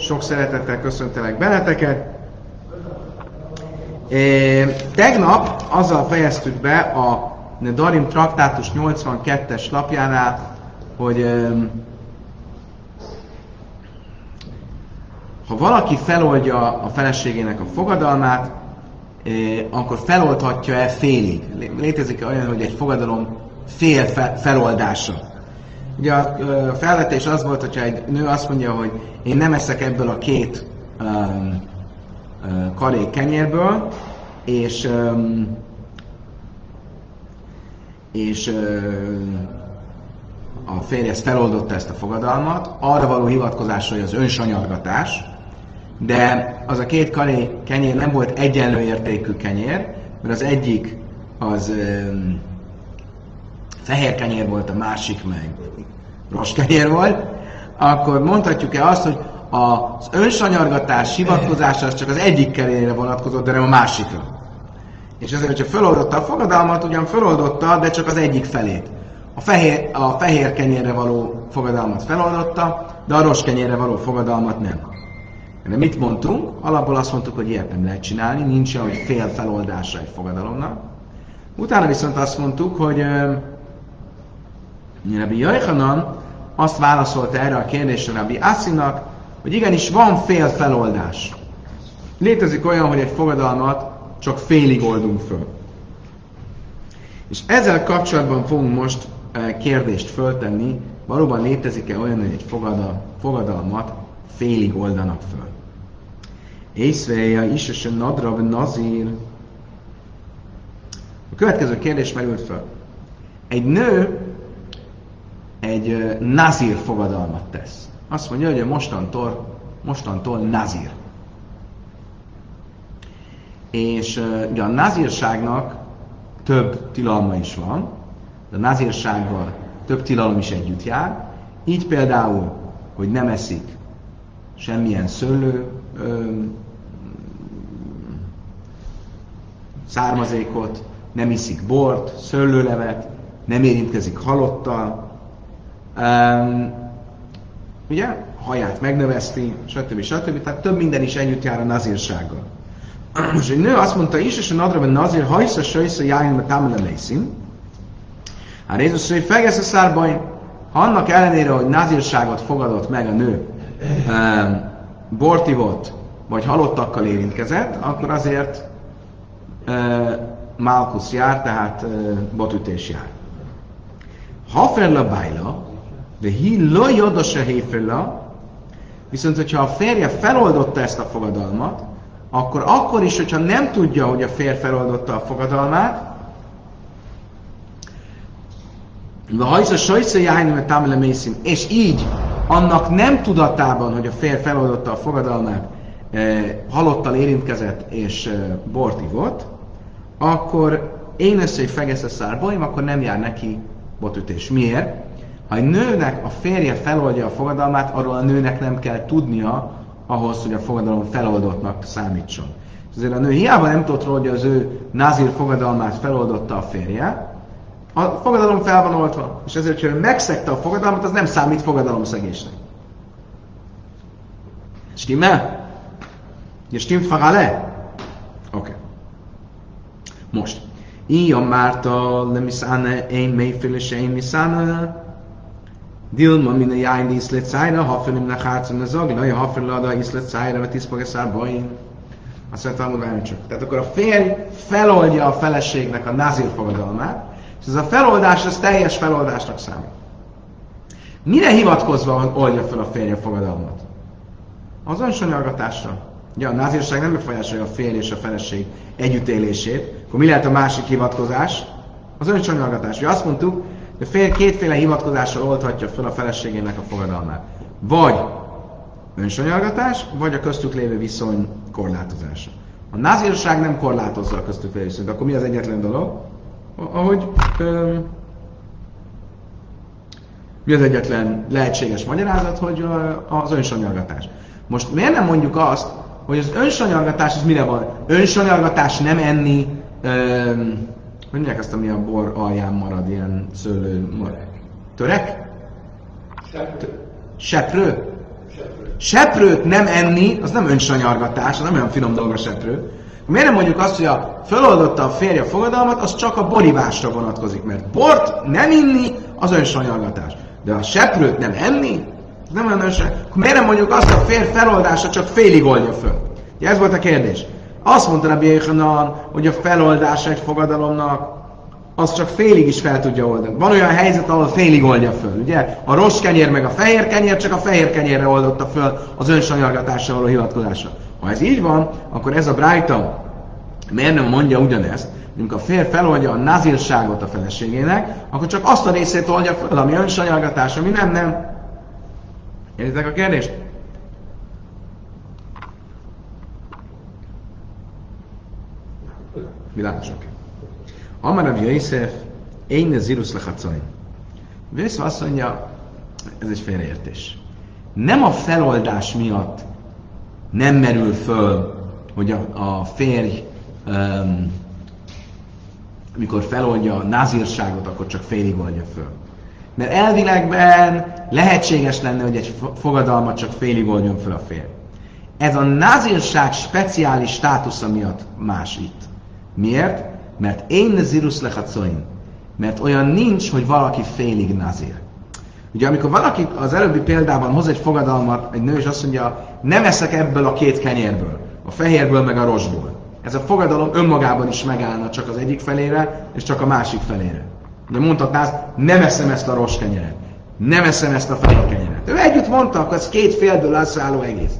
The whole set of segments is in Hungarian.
sok szeretettel köszöntelek benneteket. É, tegnap azzal fejeztük be a Darim traktátus 82-es lapjánál, hogy ha valaki feloldja a feleségének a fogadalmát, akkor feloldhatja-e félig? Létezik olyan, hogy egy fogadalom fél feloldása? Ugye a felvetés az volt, hogyha egy nő azt mondja, hogy én nem eszek ebből a két um, karék kenyérből, és um, és uh, a férje ezt feloldotta ezt a fogadalmat, arra való hivatkozásra, hogy az önsanyargatás, de az a két karé kenyér nem volt egyenlő értékű kenyér, mert az egyik az um, fehér kenyér volt, a másik meg rossz kenyér volt, akkor mondhatjuk-e azt, hogy az önsanyargatás hivatkozása az csak az egyik kenyérre vonatkozott, de nem a másikra. És ezért, hogyha feloldotta a fogadalmat, ugyan feloldotta, de csak az egyik felét. A fehér, a fehér kenyérre való fogadalmat feloldotta, de a rossz kenyérre való fogadalmat nem. De mit mondtunk? Alapból azt mondtuk, hogy ilyet nem lehet csinálni, nincs olyan, hogy fél feloldása egy fogadalomnak. Utána viszont azt mondtuk, hogy Rabbi Jajhanan azt válaszolta erre a kérdésre Rabbi Asszinak, hogy igenis van fél feloldás. Létezik olyan, hogy egy fogadalmat csak félig oldunk föl. És ezzel kapcsolatban fogunk most eh, kérdést föltenni, valóban létezik-e olyan, hogy egy fogadal, fogadalmat félig oldanak föl. Észveja is a nadrab nazír. A következő kérdés merült föl. Egy nő egy nazír fogadalmat tesz. Azt mondja, hogy mostantól, mostantól nazír. És ugye a nazírságnak több tilalma is van, de a nazírsággal több tilalom is együtt jár. Így például, hogy nem eszik semmilyen szőlő, ö, származékot, nem iszik bort, szőlőlevet, nem érintkezik halottal, Um, ugye? Haját megnöveszti, stb. stb. Tehát több minden is együtt jár a nazírsággal. Most egy nő azt mondta is, és a nadra nazír hajsza, sajsza, jájn, a támele mészin. Hát Rézus, hogy fegesz a szárbain, annak ellenére, hogy nazírságot fogadott meg a nő, um, bortivot, vagy halottakkal érintkezett, akkor azért uh, Malkusz jár, tehát uh, botütés jár. Haferla bájla, de hi lo joda se viszont hogyha a férje feloldotta ezt a fogadalmat, akkor akkor is, hogyha nem tudja, hogy a férj feloldotta a fogadalmát, de ha is a sajsza jájnő támle mészin, és így annak nem tudatában, hogy a férj feloldotta a fogadalmát, eh, halottal érintkezett és eh, bort akkor én lesz egy fegesze szárbaim, akkor nem jár neki botütés. Miért? Ha egy nőnek a férje feloldja a fogadalmát, arról a nőnek nem kell tudnia ahhoz, hogy a fogadalom feloldottnak számítson. És azért a nő hiába nem tudott róla, hogy az ő nazir fogadalmát feloldotta a férje, a fogadalom fel van oltva, és ezért, hogy megszegte a fogadalmat, az nem számít fogadalomszegésnek. Stimmel? Ja, stimmt le? Oké. Most. Ilyen Márta, nem is én mélyféle, se én miszána, Dilma min a jájn iszlet szájra, hafen im nachárcon a zagna, ja hafen lada iszlet szájra, mert tiszpageszár bajin. Azt mondta, hogy csak. Tehát akkor a férj feloldja a feleségnek a nazir fogadalmát, és ez a feloldás, az teljes feloldásnak számít. Mire hivatkozva oldja fel a férje fogadalmat? Az önsanyargatásra. Ugye a názírság nem befolyásolja a férj és a feleség együttélését, akkor mi lehet a másik hivatkozás? Az önsanyargatás. Ugye azt mondtuk, de fél, kétféle hivatkozással oldhatja fel a feleségének a fogadalmát. Vagy önsanyargatás, vagy a köztük lévő viszony korlátozása. A názírság nem korlátozza a köztük lévő viszonyt, akkor mi az egyetlen dolog? Ahogy öm, mi az egyetlen lehetséges magyarázat, hogy az önsanyargatás. Most miért nem mondjuk azt, hogy az önsanyargatás az mire van? Önsanyargatás nem enni öm, hogy mondják azt, ami a bor alján marad, ilyen szőlő marad? Törek? Seprő. Seprő? Seprőt nem enni, az nem önsanyargatás, az nem olyan finom dolog a seprő. Miért nem mondjuk azt, hogy a föloldotta a férje a fogadalmat, az csak a borivásra vonatkozik, mert bort nem inni, az önsanyargatás. De a seprőt nem enni, az nem olyan önsanyargatás. Miért nem mondjuk azt, hogy a férj feloldása csak félig oldja föl? Ja, ez volt a kérdés. Azt mondta Rabbi Yechanan, hogy a feloldása egy fogadalomnak az csak félig is fel tudja oldani. Van olyan helyzet, ahol félig oldja föl, ugye? A rossz kenyér meg a fehér kenyér csak a fehér kenyérre oldotta föl az önsanyargatással való hivatkozásra. Ha ez így van, akkor ez a Brighton miért nem mondja ugyanezt, amikor a férj feloldja a nazírságot a feleségének, akkor csak azt a részét oldja föl, ami önsanyargatás, ami nem, nem. Értitek a kérdést? Amar Rav Yosef, én az zirus lechacain. Azt mondja, ez egy félreértés. Nem a feloldás miatt nem merül föl, hogy a, a férj, um, amikor feloldja a nazírságot, akkor csak félig oldja föl. Mert elvilegben lehetséges lenne, hogy egy fogadalmat csak félig oldjon föl a férj. Ez a nazírság speciális státusza miatt más itt. Miért? Mert én nazirus lechacoin. Mert olyan nincs, hogy valaki félig nazir. Ugye amikor valaki az előbbi példában hoz egy fogadalmat, egy nő, és azt mondja, nem eszek ebből a két kenyérből, a fehérből meg a rosból. Ez a fogadalom önmagában is megállna csak az egyik felére, és csak a másik felére. Ugye mondhatná, nem eszem ezt a rossz kenyeret, nem eszem ezt a fehér kenyeret. Ő együtt mondta, akkor ez két félből álló egész.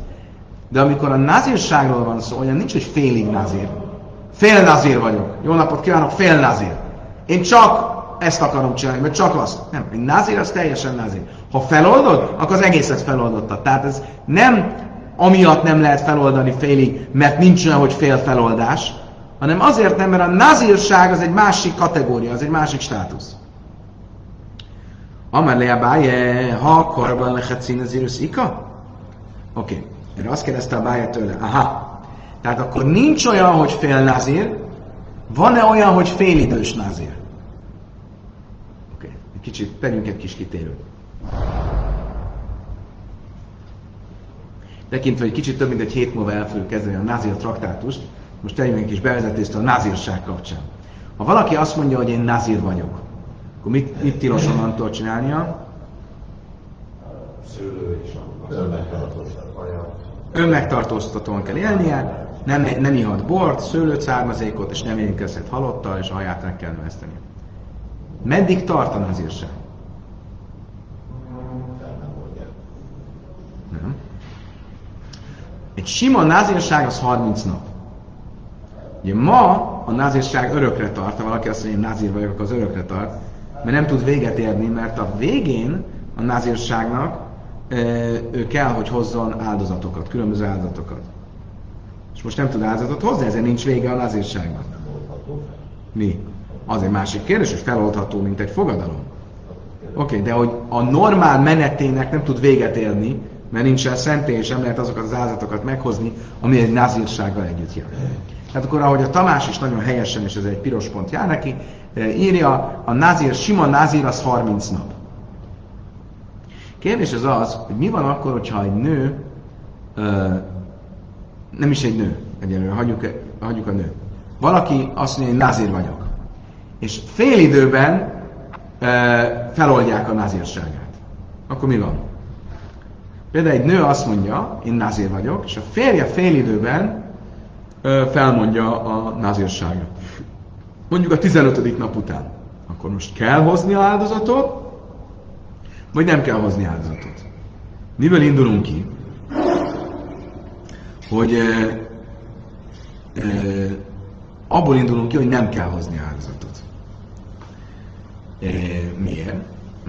De amikor a nazírságról van szó, olyan nincs, hogy félig nazír, Fél nazír vagyok. Jó napot kívánok, fél nazír. Én csak ezt akarom csinálni, vagy csak azt. Nem, egy nazír az teljesen nazír. Ha feloldod, akkor az egészet feloldotta. Tehát ez nem amiatt nem lehet feloldani félig, mert nincs olyan, hogy fél feloldás, hanem azért nem, mert a nazírság az egy másik kategória, az egy másik státusz. Amar le báje, ha korban lehet színezírus ika? Oké. Okay. Erre azt kérdezte a báje tőle. Aha, tehát akkor nincs olyan, hogy fél nazír, van-e olyan, hogy félidős nazír? Oké, okay. egy kicsit, tegyünk egy kis kitérőt. Tekintve, hogy kicsit több mint egy hét múlva el fogjuk kezdeni a názír traktátust, most tegyünk egy kis bevezetést a názírság kapcsán. Ha valaki azt mondja, hogy én názír vagyok, akkor mit, mit tilos onnantól csinálnia? Szőlő és Önmegtartóztatóan kell élnie, nem, nem ihat bort, szőlőt, származékot, és nem énkezhet halottal, és haját meg kell növeszteni. Meddig tart a nazírság? Nem. Egy sima nazírság az 30 nap. Ugye ma a nazírság örökre tart, ha valaki azt mondja, hogy én nazír vagyok, akkor az örökre tart, mert nem tud véget érni, mert a végén a nazírságnak ő kell, hogy hozzon áldozatokat, különböző áldozatokat és most nem tud áldozatot hozni, ezért nincs vége a nazírságnak. Mi? Az egy másik kérdés, hogy feloldható, mint egy fogadalom. Oké, okay, de hogy a normál menetének nem tud véget érni, mert nincsen szentély, és nem lehet azokat az áldozatokat meghozni, ami egy nazírsággal együtt jár. Tehát akkor, ahogy a Tamás is nagyon helyesen, és ez egy piros pont jár neki, eh, írja, a nazír, sima nazír az 30 nap. Kérdés az az, hogy mi van akkor, hogyha egy nő nem is egy nő, egyelőre, hagyjuk, hagyjuk a nő. Valaki azt mondja, hogy názír vagyok. És fél időben e, feloldják a názírságát. Akkor mi van? Például egy nő azt mondja, én názír vagyok, és a férje fél időben e, felmondja a názírságot. Mondjuk a 15. nap után. Akkor most kell hozni áldozatot, vagy nem kell hozni áldozatot? Miből indulunk ki? Hogy e, e, abból indulunk ki, hogy nem kell hozni áldozatot. E, miért?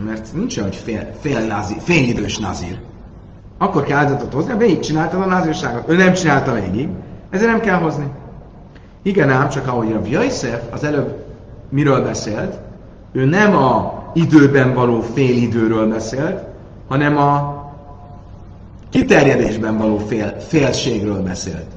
Mert nincs olyan, hogy fél, fél, nazi, fél idős nazír. Akkor kell áldozatot hozni, végig csináltad a nazírságot. Ő nem csinálta végig, ezért nem kell hozni. Igen ám, csak ahogy a Yosef az előbb miről beszélt, ő nem a időben való fél időről beszélt, hanem a kiterjedésben való fél, félségről beszélt.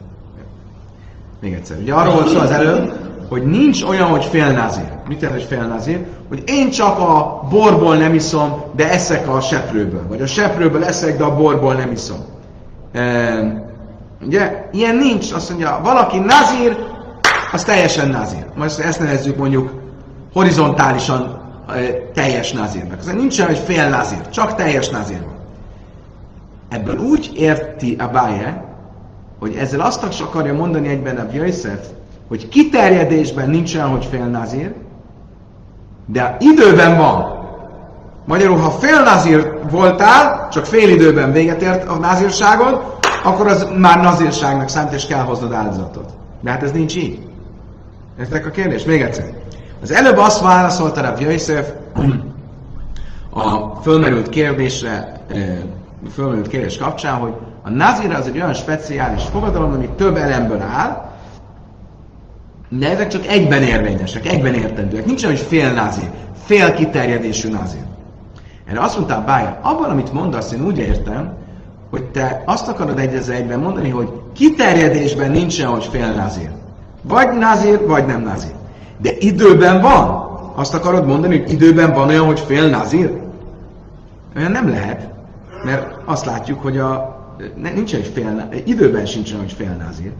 Még egyszer. Ugye arról volt szó az előbb, hogy nincs olyan, hogy fél nazír. Mit jelent, hogy fél nazír? Hogy én csak a borból nem iszom, de eszek a seprőből. Vagy a seprőből eszek, de a borból nem iszom. E, ugye? Ilyen nincs. Azt mondja, valaki nazír, az teljesen nazír. Most ezt nevezzük mondjuk horizontálisan e, teljes nazírnak. Az nincs olyan, hogy fél nazír, csak teljes nazír van. Ebből úgy érti a Báje, hogy ezzel azt akarja mondani egyben a Jöjszef, hogy kiterjedésben nincs olyan, hogy fél nazír, de időben van. Magyarul, ha fél nazír voltál, csak fél időben véget ért a nazírságod, akkor az már nazírságnak szánt, és kell hoznod áldozatot. De hát ez nincs így. Értek a kérdés? Még egyszer. Az előbb azt válaszolta Rav Jöjszef a fölmerült kérdésre, fölmerült kérdés kapcsán, hogy a nazir az egy olyan speciális fogadalom, ami több elemből áll, de ezek csak egyben érvényesek, egyben értendőek. Nincs olyan, hogy fél nazir, fél kiterjedésű nazir. Erre azt mondta Bája, abban, amit mondasz, én úgy értem, hogy te azt akarod egyez egyben mondani, hogy kiterjedésben nincs olyan, hogy fél nazir. Vagy nazir, vagy nem nazir. De időben van. Azt akarod mondani, hogy időben van olyan, hogy fél nazir? Olyan nem lehet, mert azt látjuk, hogy a, nincs egy fél, időben sincs olyan, hogy fél nazir.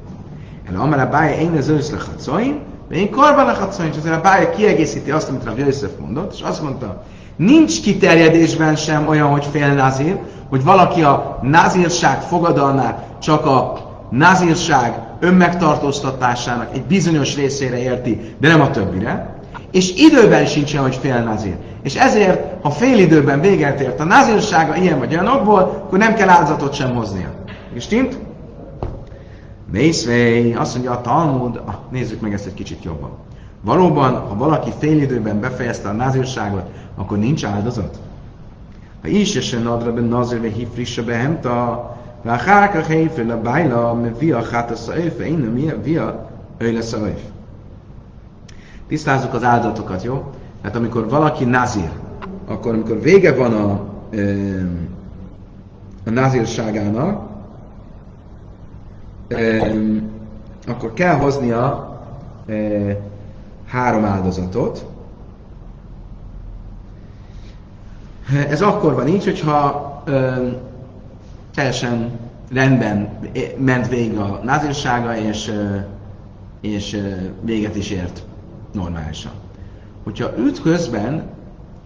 El amar a bája én az ősz lechacoin, de én korban lechacoin, és azért a bája kiegészíti azt, amit Rav Yosef mondott, és azt mondta, nincs kiterjedésben sem olyan, hogy fél nazir, hogy valaki a nazírság fogadalmát csak a nazírság önmegtartóztatásának egy bizonyos részére érti, de nem a többire, és időben sincs olyan, hogy fél nazír. És ezért, ha fél időben véget ért a nazírsága ilyen vagy olyan okból, akkor nem kell áldozatot sem hoznia. És tint? Mészvej, azt mondja a Talmud, ah, nézzük meg ezt egy kicsit jobban. Valóban, ha valaki fél időben befejezte a nazírságot, akkor nincs áldozat? Ha is esen nadra ben nazir ve hifrisse behemta, ואחר כך העיפה לבילה מביא אחת השעיף, ואינו מביא öyle szajf. Tisztázzuk az áldatokat, jó? Tehát amikor valaki nazir, akkor amikor vége van a, a nazírságának, akkor kell hoznia három áldozatot. Ez akkor van így, hogyha teljesen rendben ment végig a nazírsága, és, és véget is ért normálisan. Hogyha őt közben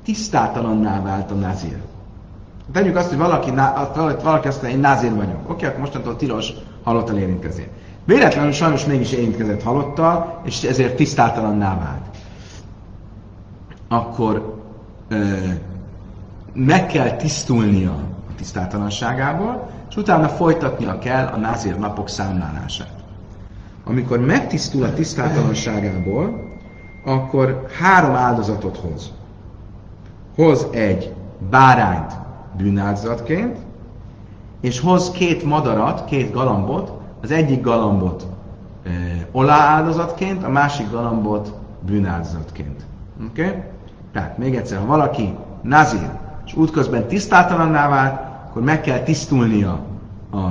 tisztátalanná vált a nazír. Tegyük azt, hogy valaki, valaki azt mondja, én nazír vagyok. Oké, akkor mostantól tilos halottal érintkezni. Véletlenül sajnos mégis érintkezett halottal, és ezért tisztátalanná vált. Akkor ö, meg kell tisztulnia a tisztátalanságából, és utána folytatnia kell a názír napok számlálását. Amikor megtisztul a tisztátalanságából, akkor három áldozatot hoz. Hoz egy bárányt bűnáldozatként, és hoz két madarat, két galambot, az egyik galambot e, olááldozatként, a másik galambot bűnáldozatként. Oké? Okay? Tehát még egyszer, ha valaki nazir, és útközben tisztátalanná vált, akkor meg kell tisztulnia a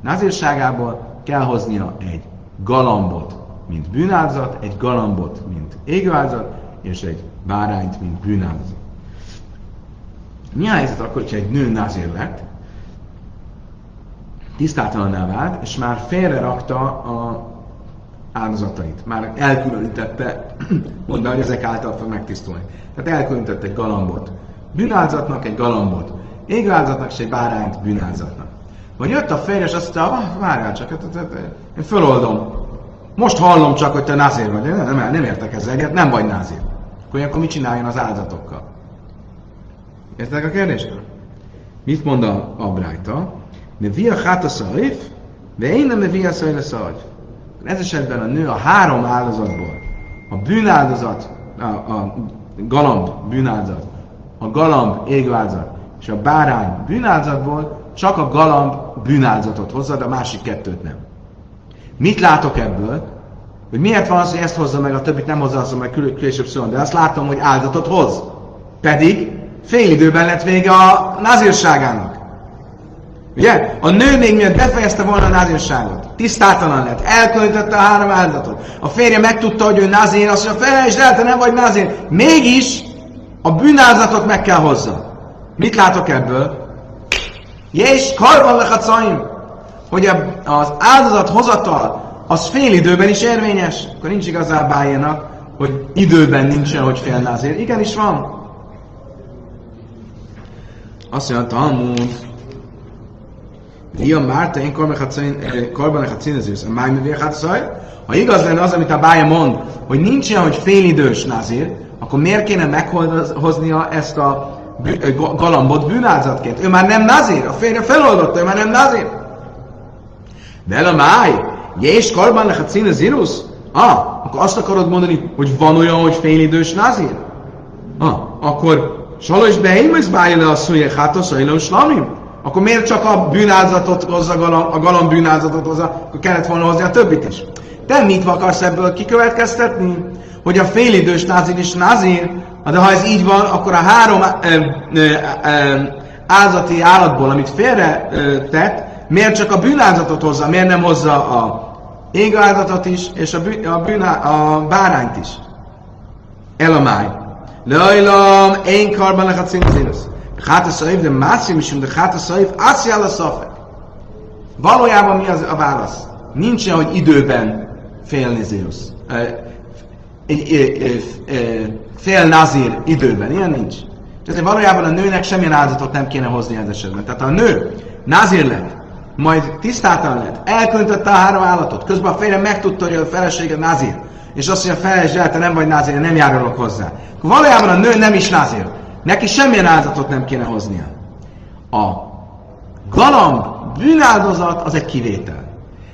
nazírságából, kell hoznia egy galambot, mint bűnáldozat, egy galambot, mint égőáldozat, és egy bárányt, mint bűnáldozat. Mi a helyzet akkor, hogyha egy nő nazír lett, tisztátalanná vált, és már félre rakta a áldozatait. Már elkülönítette, mondta, hogy ezek által fog megtisztulni. Tehát elkülönítette egy galambot bűnáldozatnak, egy galambot égőáldozatnak, és egy bárányt bűnáldozatnak. Vagy jött a férj, és azt mondta, ah, várjál csak, hát, hát, hát, én föloldom. Most hallom csak, hogy te názér vagy. Nem, nem, nem értek ezzel egyet, nem vagy názér. Akkor akkor mit csináljon az áldozatokkal? Értek a kérdést? Mit mond a, a Brájta? De via hát a szaif, de én nem via a szaif. Ez esetben a nő a három áldozatból, a bűnáldozat, a, a galamb bűnáldozat, a galamb égváldozat és a bárány bűnáldozatból csak a galamb bűnáldozatot hozza, de a másik kettőt nem. Mit látok ebből? Hogy miért van az, hogy ezt hozza meg, a többit nem hozza, azt meg kül- később szólom, de azt látom, hogy áldozatot hoz. Pedig fél időben lett vége a nazírságának. Ugye? A nő még miatt befejezte volna a názírságot. Tisztátalan lett. Elköltötte a három áldozatot. A férje megtudta, hogy ő názír, azt mondja, felejtsd el, te nem vagy názír. Mégis a bűnázatot meg kell hozza. Mit látok ebből? És karban lehacaim, hogy az áldozat hozatal az fél időben is érvényes, akkor nincs igazán bájának, hogy időben nincsen, hogy fél názír. Igenis van. Azt mondja, Talmud, Lia Márta, én korban a cínezősz, a máj mi Ha igaz lenne az, amit a bája mond, hogy nincs ilyen, hogy félidős nazír, akkor miért kéne meghoznia ezt a galambot bűnázatként? Ő már nem nazír, a férje feloldotta, ő már nem nazír. De a máj, és korban a cínezősz? Ah, akkor azt akarod mondani, hogy van olyan, hogy félidős nazír? Ah, akkor Salos behémes bája le a szújjel, hát a szajló slamim akkor miért csak a bűnázatot hozza, a galam, a galam bűnázatot hozza, akkor kellett volna hozni a többit is. Te mit akarsz ebből kikövetkeztetni? Hogy a félidős názir is názir, de ha ez így van, akkor a három ö, ö, ö, áldati állatból, amit félre ö, tett, miért csak a bűnázatot hozza, miért nem hozza a égáldatot is, és a, bű, a, bűná, a bárányt is? Elamáj. Lajlam, én karban a cincinus. Hát a szaif, de mászim is, de hát a szaif, ászi a szafek. Valójában mi az a válasz? Nincs hogy időben fél Zérusz. Fél nazír időben. Ilyen nincs. Tehát valójában a nőnek semmilyen áldozatot nem kéne hozni ez esetben. Tehát a nő nazír lett, majd tisztátalan lett, elköntötte a három állatot, közben a férje megtudta, hogy a felesége nazír, és azt mondja, felesd te nem vagy nazír, nem járulok hozzá. Akkor valójában a nő nem is nazír. Neki semmilyen áldozatot nem kéne hoznia. A galamb bűnáldozat az egy kivétel.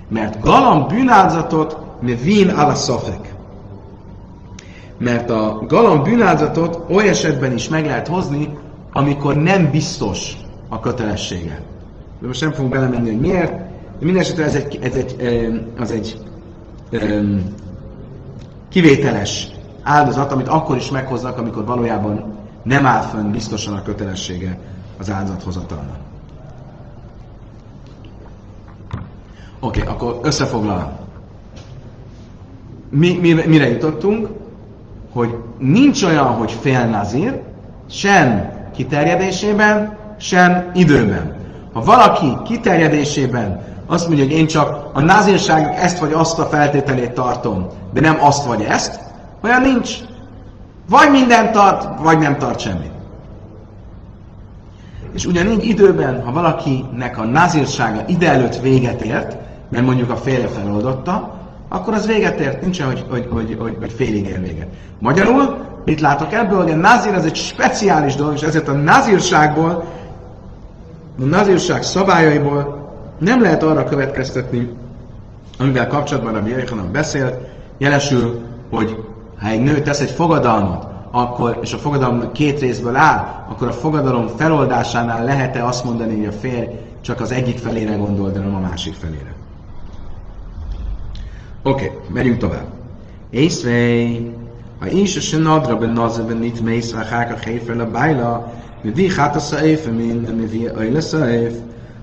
Mert galamb bűnáldozatot mi vin ala szafek. Mert a galamb bűnáldozatot oly esetben is meg lehet hozni, amikor nem biztos a kötelessége. De most nem fogunk belemenni, hogy miért, de minden esetre ez egy, ez egy, az egy um, kivételes áldozat, amit akkor is meghoznak, amikor valójában nem áll fönn biztosan a kötelessége az áldozathozatalnak. Oké, okay, akkor összefoglalom. Mi, mire, mire jutottunk? Hogy nincs olyan, hogy fél nazír, sem kiterjedésében, sem időben. Ha valaki kiterjedésében azt mondja, hogy én csak a nazírságnak ezt vagy azt a feltételét tartom, de nem azt vagy ezt, olyan nincs. Vagy mindent tart, vagy nem tart semmit. És ugyanígy időben, ha valakinek a nazírsága ide előtt véget ért, mert mondjuk a félre feloldotta, akkor az véget ért, nincs hogy, hogy, hogy, hogy, hogy félig ér véget. Magyarul, mit látok ebből, hogy a nazír az egy speciális dolog, és ezért a nazírságból, a nazírság szabályaiból nem lehet arra következtetni, amivel kapcsolatban a Biechanan beszélt, jelesül, hogy ha egy nő tesz egy fogadalmat, akkor, és a fogadalom két részből áll, akkor a fogadalom feloldásánál lehet-e azt mondani, hogy a férj csak az egyik felére gondol, de nem a másik felére. Oké, okay, megyünk tovább. Észvej, a se nadra ben nazeben nit mész, ha hák a héfer le bájla, mi vi hát a szaif, mi vi a szaif.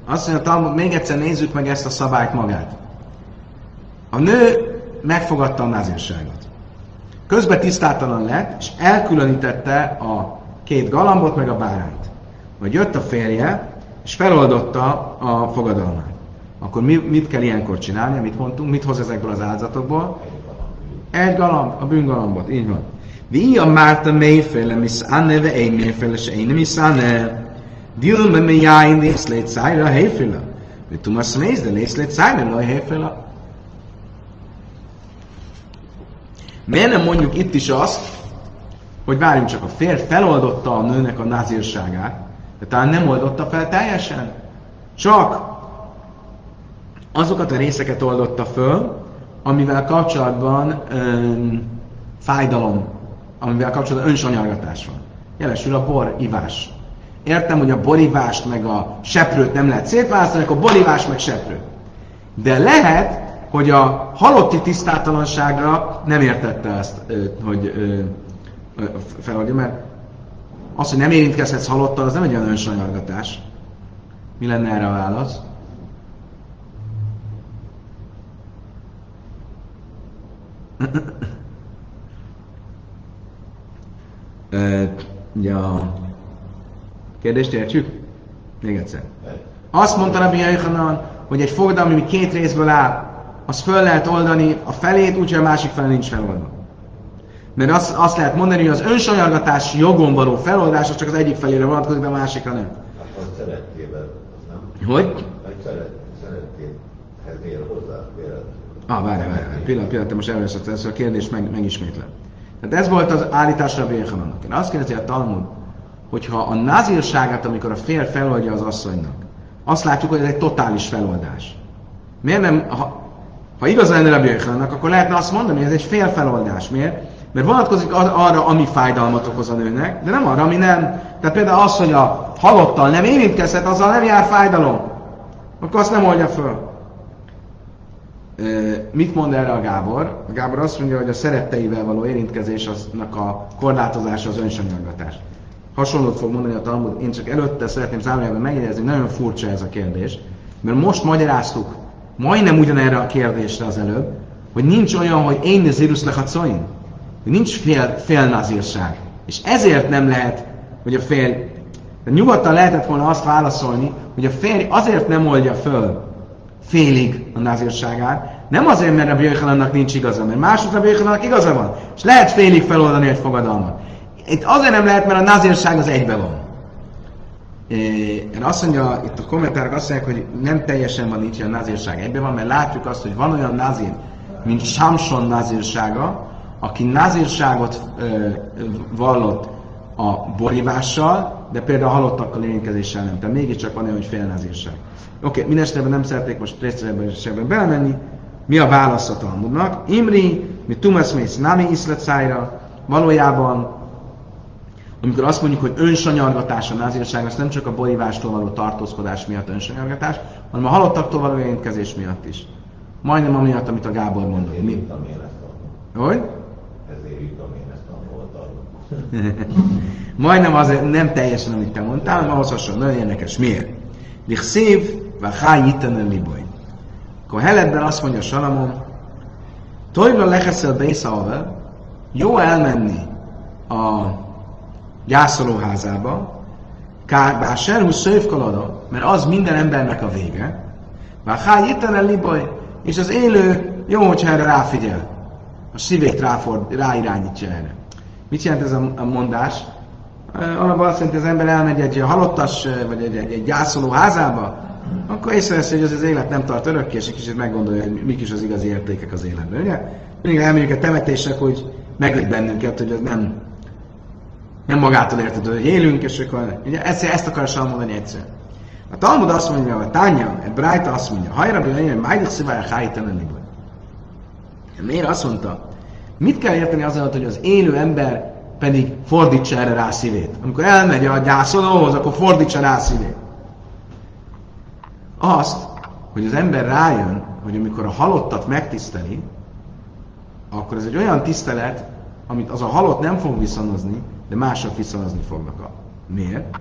Azt mondja, Talmud, még egyszer nézzük meg ezt a szabályt magát. A nő megfogadta a názírságot. Közben tisztátalan lett, és elkülönítette a két galambot, meg a bárányt. Vagy jött a férje, és feloldotta a fogadalmát. Akkor mi, mit kell ilyenkor csinálni, amit mondtunk? Mit hoz ezekből az áldozatokból? Egy galamb, a bűngalambot, így van. Vi a Márta mélyféle miszánne, ve egy mélyféle se én miszánne. Dilme me jáin lészlét szájra, helyféle. Vi tumas mész, de lészlét szájra, laj helyféle. Miért nem mondjuk itt is azt, hogy várjunk csak, a férj feloldotta a nőnek a názírságát, de talán nem oldotta fel teljesen. Csak azokat a részeket oldotta föl, amivel kapcsolatban öm, fájdalom, amivel kapcsolatban önsanyargatás van. Jelesül a borivás. Értem, hogy a borivást meg a seprőt nem lehet szétválasztani, akkor borivás meg seprő. De lehet, hogy a halotti tisztátalanságra nem értette ezt, hogy feladja, mert az, hogy nem érintkezhetsz halottal, az nem egy olyan önsanyargatás. Mi lenne erre a válasz? Ja. Kérdést értjük? Még egyszer. Azt mondta Rabbi Jaichanan, hogy egy fogadalmi, ami két részből áll, az föl lehet oldani a felét, úgyhogy a másik fele nincs feloldva. Mert azt, azt lehet mondani, hogy az önsanyargatás jogon való feloldás az csak az egyik felére vonatkozik, de a másikra nem. Hát az szerettével, nem? Hogy? Hogy szeret, szerettéhez ér hozzá, véletlenül. Ah, várj, várj, várj. Pillanat, pillanat, te most először ezt a kérdést meg, megismétlem. Tehát ez volt az állítás Rabbi Yechamannak. Én azt kérdezi a Talmud, hogyha a nazírságát, amikor a férj feloldja az asszonynak, azt látjuk, hogy ez egy totális feloldás. Miért nem, ha, ha igaz lenne Rabbi Yechamannak, akkor lehetne azt mondani, hogy ez egy fél feloldás. Miért? Mert vonatkozik arra, ami fájdalmat okoz a nőnek, de nem arra, ami nem. Tehát például az, hogy a halottal nem érintkezhet, azzal nem jár fájdalom. Akkor azt nem oldja föl. Mit mond erre a Gábor? A Gábor azt mondja, hogy a szeretteivel való érintkezés aznak a korlátozása az önsanyargatás. Hasonlót fog mondani a Talmud, én csak előtte szeretném zárójelben megjegyezni, nagyon furcsa ez a kérdés, mert most magyaráztuk majdnem ugyanerre a kérdésre az előbb, hogy nincs olyan, hogy én nezirus lechacoin, hogy nincs fél, fél nazírság. És ezért nem lehet, hogy a fél, de nyugodtan lehetett volna azt válaszolni, hogy a férj azért nem oldja föl félig a nazírságát, nem azért, mert a Bjöjhalannak nincs igaza, mert másodra a Bjöjhalannak igaza van, és lehet félig feloldani egy fogadalmat. Itt azért nem lehet, mert a nazírság az egybe van. Én azt mondja, itt a kommentárok azt mondják, hogy nem teljesen van így, hogy a nazírság egybe van, mert látjuk azt, hogy van olyan nazír, mint Samson nazírsága, aki nazírságot vallott a borívással, de például a halottakkal érintkezéssel nem. Tehát mégiscsak van olyan, hogy fél nazírság. Oké, okay, mindesetre nem szeretnék most részletben belemenni. Mi a válasz a Talmudnak? Imri, mi Tumas Mész Nami Iszletszájra, valójában amikor azt mondjuk, hogy önsanyargatás a názírság, az nem csak a borívástól való tartózkodás miatt önsanyargatás, hanem a halottaktól való érintkezés miatt is. Majdnem amiatt, amit a Gábor mondott. Mi? Hogy? Ezért jutom én ezt a Majdnem azért nem teljesen, amit te mondtál, hanem ahhoz hasonló. Nagyon érdekes. Miért? Lichszív, vachá jitanen liboy. Akkor Heledben azt mondja Salamon, Tojra leheszel Bészalve, jó elmenni a gyászolóházába, Kár serhu szővkalada, mert az minden embernek a vége, Vachá jitanen liboy, és az élő jó, hogyha erre ráfigyel. A szívét ráford, ráirányítja erre. Mit jelent ez a mondás? Alapban azt jelenti, az ember elmegy egy halottas, vagy egy, egy, egy gyászoló házába, akkor észreveszi, hogy az, az élet nem tart örökké, és egy kicsit meggondolja, hogy mik is az igazi értékek az életben. Ugye? Mindig elmegyünk a temetések, hogy meglep bennünket, hogy ez nem, nem magától érted, hogy élünk, és akkor ugye ezt, ezt akar mondani egyszer. A Talmud azt mondja, a Tánya, a Brájta azt mondja, hajra hogy májdik szívája hájtelen Miért azt mondta? Mit kell érteni azzal, hogy az élő ember pedig fordítsa erre rá szívét. Amikor elmegy a gyászolóhoz, akkor fordítsa rá szívét. Azt, hogy az ember rájön, hogy amikor a halottat megtiszteli, akkor ez egy olyan tisztelet, amit az a halott nem fog viszonozni, de mások viszonozni fognak. A... Miért?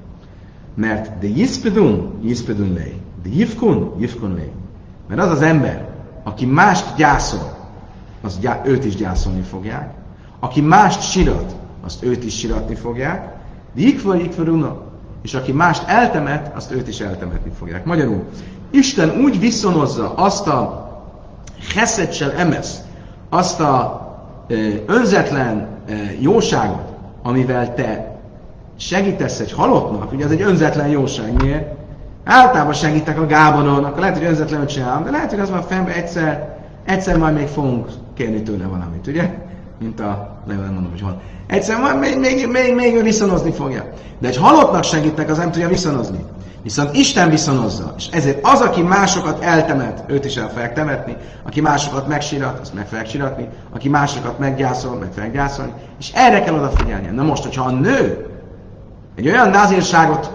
Mert de jiszpedun, jiszpedun lej. De jifkun, jifkun lej. Mert az az ember, aki mást gyászol, az gyá- őt is gyászolni fogják. Aki mást sirat, azt őt is siratni fogják, Dikva ikvaruna, és aki mást eltemet, azt őt is eltemetni fogják. Magyarul, Isten úgy viszonozza azt a heszedsel emesz, azt a ö, önzetlen ö, jóságot, amivel te segítesz egy halottnak, ugye ez egy önzetlen jóság, miért? Általában segítek a Gábonon, akkor lehet, hogy önzetlenül csinálom, de lehet, hogy az már fennbe egyszer, egyszer majd még fogunk kérni tőle valamit, ugye? Mint a, nem mondom, hogy hol. Egyszerűen még, még, még, még viszonozni fogja. De egy halottnak segítek, az nem tudja viszonozni. Viszont Isten viszonozza. És ezért az, aki másokat eltemet, őt is el fogják temetni. Aki másokat megsirat, azt meg fogják siratni. Aki másokat meggyászol, meg fogják gyászolni. És erre kell odafigyelni. Na most, hogyha a nő egy olyan názírságot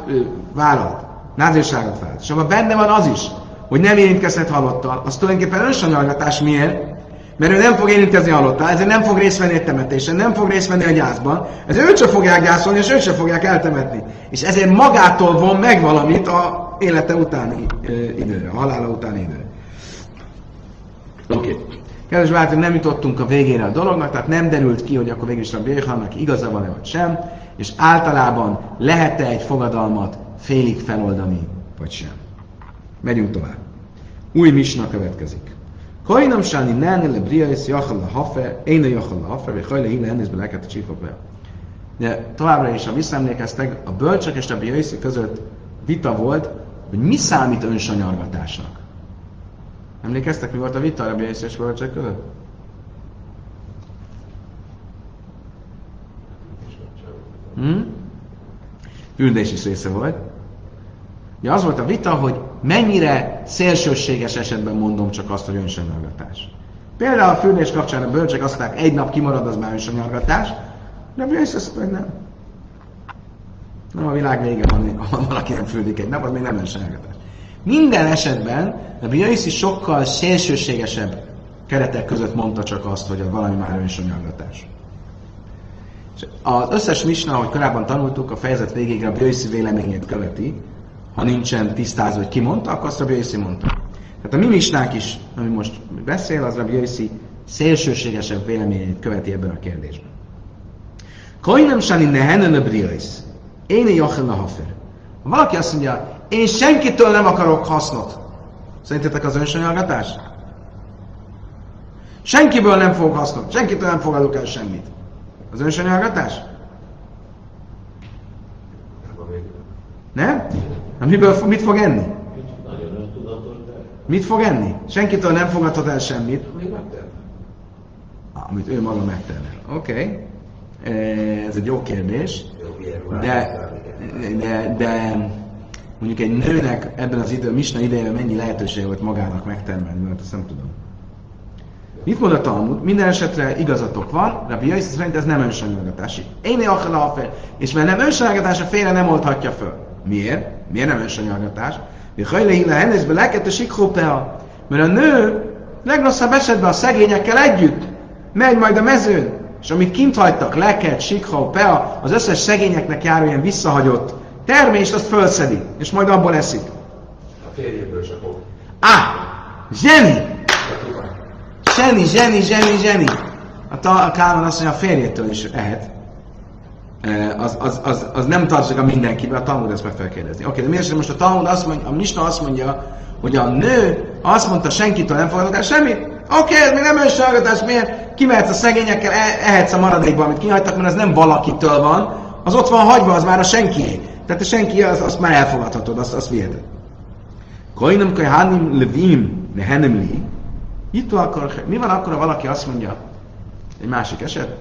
vállalt, názírságot vállalt, és abban benne van az is, hogy nem érintkezhet halottal, az tulajdonképpen önsanyargatás miért? Mert ő nem fog érintkezni halottá, ezért nem fog részt venni egy temetésen, nem fog részt venni a gyászban, ezért őt sem fogják gyászolni, és őt sem fogják eltemetni. És ezért magától von meg valamit a élete utáni ö, időre, a halála utáni időre. Oké. Okay. Kedves barátok, nem jutottunk a végére a dolognak, tehát nem derült ki, hogy akkor végül is Rabbi Jéhannak igaza van-e vagy sem, és általában lehet-e egy fogadalmat félig feloldani, vagy sem. Megyünk tovább. Új misna következik. Kajnam sáni nene le briais jachal a hafe, én a jachal a hafe, vagy hajle hile ennézbe leket a csífokbe. De továbbra is, ha visszaemlékeztek, a bölcsök és a briaiszi között vita volt, hogy mi számít önsanyargatásnak. Emlékeztek, mi volt a vita a briaiszi és bölcsök között? Hm? Üldés is része volt. Ugye az volt a vita, hogy mennyire szélsőséges esetben mondom csak azt, hogy önsanyargatás. Például a fürdés kapcsán a bölcsek azt mondták, egy nap kimarad, az már önsanyargatás, de mi azt mondja, hogy nem. Nem a világ vége van, ha valaki nem fürdik egy nap, az még nem önsanyargatás. Minden esetben a Biaiszi sokkal szélsőségesebb keretek között mondta csak azt, hogy valami már önsanyargatás. Az összes misna, ahogy korábban tanultuk, a fejezet végéig a Biaiszi véleményét követi, ha nincsen tisztázva, hogy ki mondta, akkor azt Rabbi Yossi mondta. Tehát a mi misnánk is, ami most beszél, az Rabbi Yossi szélsőségesebb véleményét követi ebben a kérdésben. Koinem sani nehenen a briais. Én jachel a hafer. Ha valaki azt mondja, én senkitől nem akarok hasznot. Szerintetek az önsanyargatás? Senkiből nem fogok hasznot, senkitől nem fogadok el semmit. Az önsanyargatás? Nem? Hát miből, mit fog enni? Mit fog enni? Senkitől nem fogadhat el semmit. Amit ő maga megtermel. Oké. Okay. Ez egy jó kérdés. De, de, de mondjuk egy nőnek ebben az idő, Misna idejében mennyi lehetősége volt magának megtermelni, mert ezt nem tudom. Mit mond a Talmud? Minden esetre igazatok van, Rabbi Jaisi szerint ez nem önsanyargatási. Én a és mert nem önsanyargatás, a félre nem oldhatja föl. Miért? Miért nem önsanyargatás? Mert a nő legrosszabb esetben a szegényekkel együtt megy majd a mezőn, és amit kint hagytak, leket, sikha, pea, az összes szegényeknek járó ilyen visszahagyott termést, azt fölszedi, és majd abból eszik. A férjéből fog. Á! Zseni! Zseni, zseni, zseni, zseni! A, ta, a Kálmán azt mondja, a férjétől is ehet az, az, az, az nem tartozik a mindenkibe, a Talmud ezt meg fel kérdezni. Oké, de miért most a Talmud azt mondja, a Misna azt mondja, hogy a nő azt mondta, senkitől nem fogadok el semmit, oké, ez még nem önságatás, miért? Kimehetsz a szegényekkel, e- ehetsz a maradékba, amit kihagytak, mert ez nem valakitől van, az ott van hagyva, az már a senki. Tehát a senki, az, azt már elfogadhatod, azt, azt viheted. Koinam hanim levim nehenem li. Itt akkor, mi van akkor, ha valaki azt mondja, egy másik eset,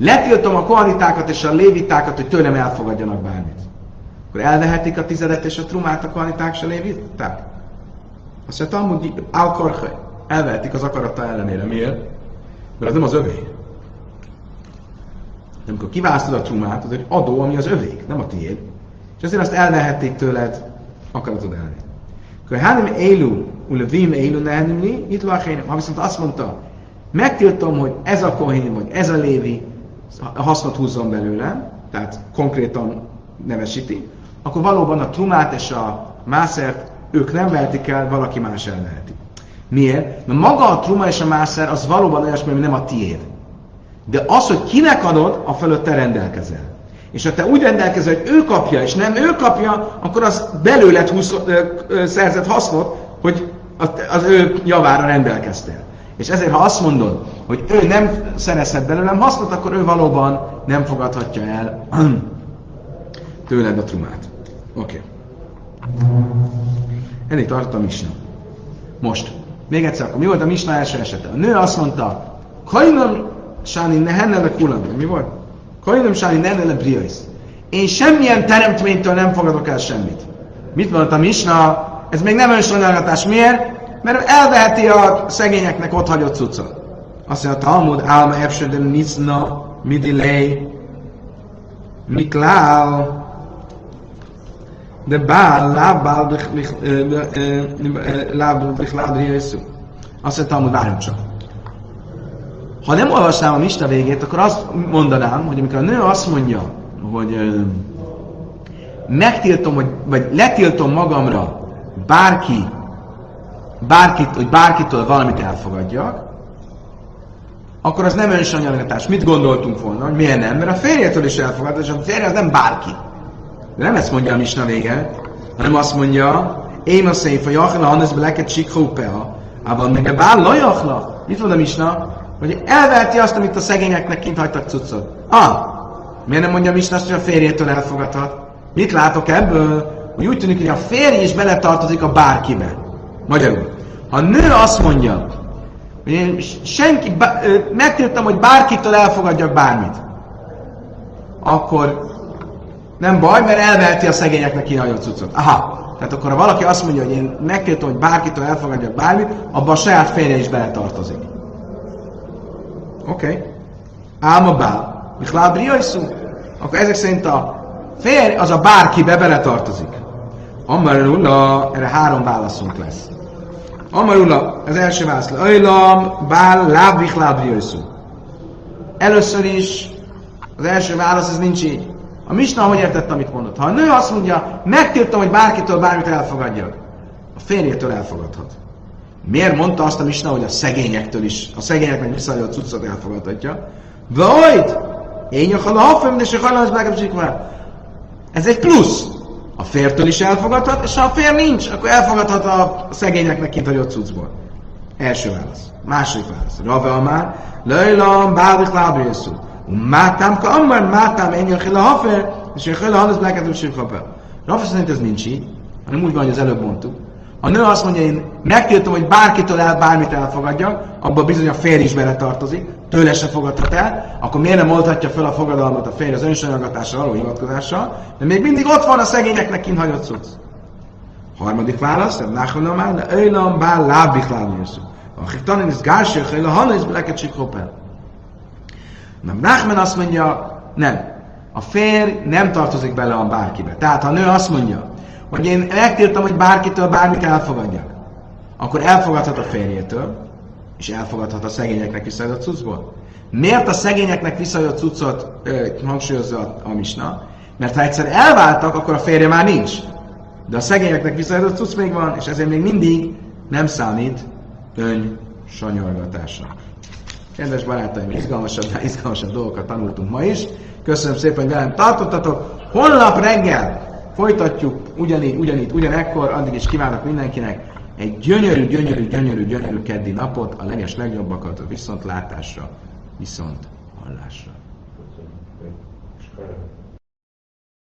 letiltom a kohanitákat és a lévitákat, hogy tőlem elfogadjanak bármit. Akkor elvehetik a tizedet és a trumát a kohaniták és a léviták? Azt mondja, Talmud alkorhe, elvehetik az akarata ellenére. Miért? Mert az nem az övé. De amikor kiválasztod a trumát, az egy adó, ami az övék, nem a tiéd. És ezért azt elvehették tőled, akaratod elni. Akkor hánim élu, ulevim élu nehenimli, itt Ha viszont azt mondta, megtiltom, hogy ez a kohén, vagy ez a lévi, hasznot húzzon belőle, tehát konkrétan nevesíti, akkor valóban a trumát és a mászert ők nem vehetik el, valaki más elveheti. Miért? Mert maga a truma és a mászer az valóban olyasmi, ami nem a tiéd. De az, hogy kinek adod, a fölött te rendelkezel. És ha te úgy rendelkezel, hogy ő kapja, és nem ő kapja, akkor az belőled húsz, ö, ö, szerzett hasznot, hogy az, az ő javára rendelkeztél. És ezért, ha azt mondod, hogy ő nem szerezhet belőlem hasznot, akkor ő valóban nem fogadhatja el tőled a trumát. Oké. Okay. Ennél tartott a misna. Most, még egyszer, akkor mi volt a misna első esete? A nő azt mondta, Kajnam sáni nehennele kulam. Mi volt? Kajnam sáni nehennele briais. Én semmilyen teremtménytől nem fogadok el semmit. Mit mondta a misna? Ez még nem önsanyargatás. Miért? Mert elveheti a szegényeknek ott hagyott cuccot. Azt mondja, a Talmud, álma ebsödem niszna, midilei, miklál, de bál, lábbál, lábbál, bichlál, Jézus. Azt mondja, Talmud, várjunk csak. Ha nem olvasnám a Mista végét, akkor azt mondanám, hogy amikor a nő azt mondja, hogy megtiltom, hogy, vagy letiltom magamra bárki, bárkit, hogy bárkitől valamit elfogadjak, akkor az nem önsanyargatás. Mit gondoltunk volna, hogy miért nem? Mert a férjétől is elfogad, és a férje az nem bárki. De nem ezt mondja a Misna vége, hanem azt mondja, én a szép, a jachla, hannes beleket sikrópea, ában meg a bál lajachla. Mit mond a Misna? Hogy elverti azt, amit a szegényeknek kint hagytak cuccot. Ah, miért nem mondja a Misna azt, hogy a férjétől elfogadhat? Mit látok ebből? Hogy úgy tűnik, hogy a férj is beletartozik a bárkibe. Magyarul. Ha a nő azt mondja, hogy én senki, megtiltam, hogy bárkitől elfogadjak bármit, akkor nem baj, mert elveheti a szegényeknek kihagyott cuccot. Aha, tehát akkor ha valaki azt mondja, hogy én megtiltom, hogy bárkitől elfogadjak bármit, abban a saját férje is beletartozik. Oké. Okay. Álma bál. Michlál briajszú. Akkor ezek szerint a férj az a bárkibe beletartozik. Amarula, erre három válaszunk lesz. Amarula, az első válasz. Ajlam, bál, lábvich, lábbriajszú. Először is az első válasz, ez nincs így. A Misna hogy értette, amit mondott? Ha a nő azt mondja, megtiltom, hogy bárkitől bármit elfogadjak, a férjétől elfogadhat. Miért mondta azt a Misna, hogy a szegényektől is, a szegényeknek visszaadja a cuccot elfogadhatja? Vajt! Én a hafem, de se az Ez egy plusz. A fértől is elfogadhat, és ha a fér nincs, akkor elfogadhat a szegényeknek kint hagyott cuccból. Első válasz. Második válasz. Rave Amár, Lejlam, Bádik Lábrészú. Mátam, ka Amár, Mátam, én a hafer, és a hafer, és a és a Rafa szerint ez nincs így, hanem úgy van, hogy az előbb mondtuk. A nő azt mondja, én megtiltom, hogy bárkitől el bármit elfogadjak, abban bizony a férj is bele tartozik, tőle se fogadhat el, akkor miért nem oldhatja fel a fogadalmat a férj az önsanyargatásra való hivatkozással, de még mindig ott van a szegényeknek kint hagyott cucc. Harmadik válasz, nem náhonom már, de öjlam bár lábbik lábnyősző. Akik tanin is hogy a hanna beleket. Na, Nachman azt mondja, nem. A férj nem tartozik bele a bárkibe. Tehát ha a nő azt mondja, hogy én megtiltom, hogy bárkitől bármit elfogadjak, akkor elfogadhat a férjétől, és elfogadhat a szegényeknek visszajött cuccból. Miért a szegényeknek visszajött cuccot ö, hangsúlyozza a, misna? Mert ha egyszer elváltak, akkor a férje már nincs. De a szegényeknek visszajött cucc még van, és ezért még mindig nem számít ön sanyargatásnak. Kedves barátaim, izgalmasabb, izgalmasabb dolgokat tanultunk ma is. Köszönöm szépen, hogy velem tartottatok. Holnap reggel Folytatjuk ugyanígy, ugyanígy, ugyanekkor, addig is kívánok mindenkinek egy gyönyörű, gyönyörű, gyönyörű, gyönyörű keddi napot, a leges legjobbakat a viszontlátásra, viszont hallásra. Köszönöm.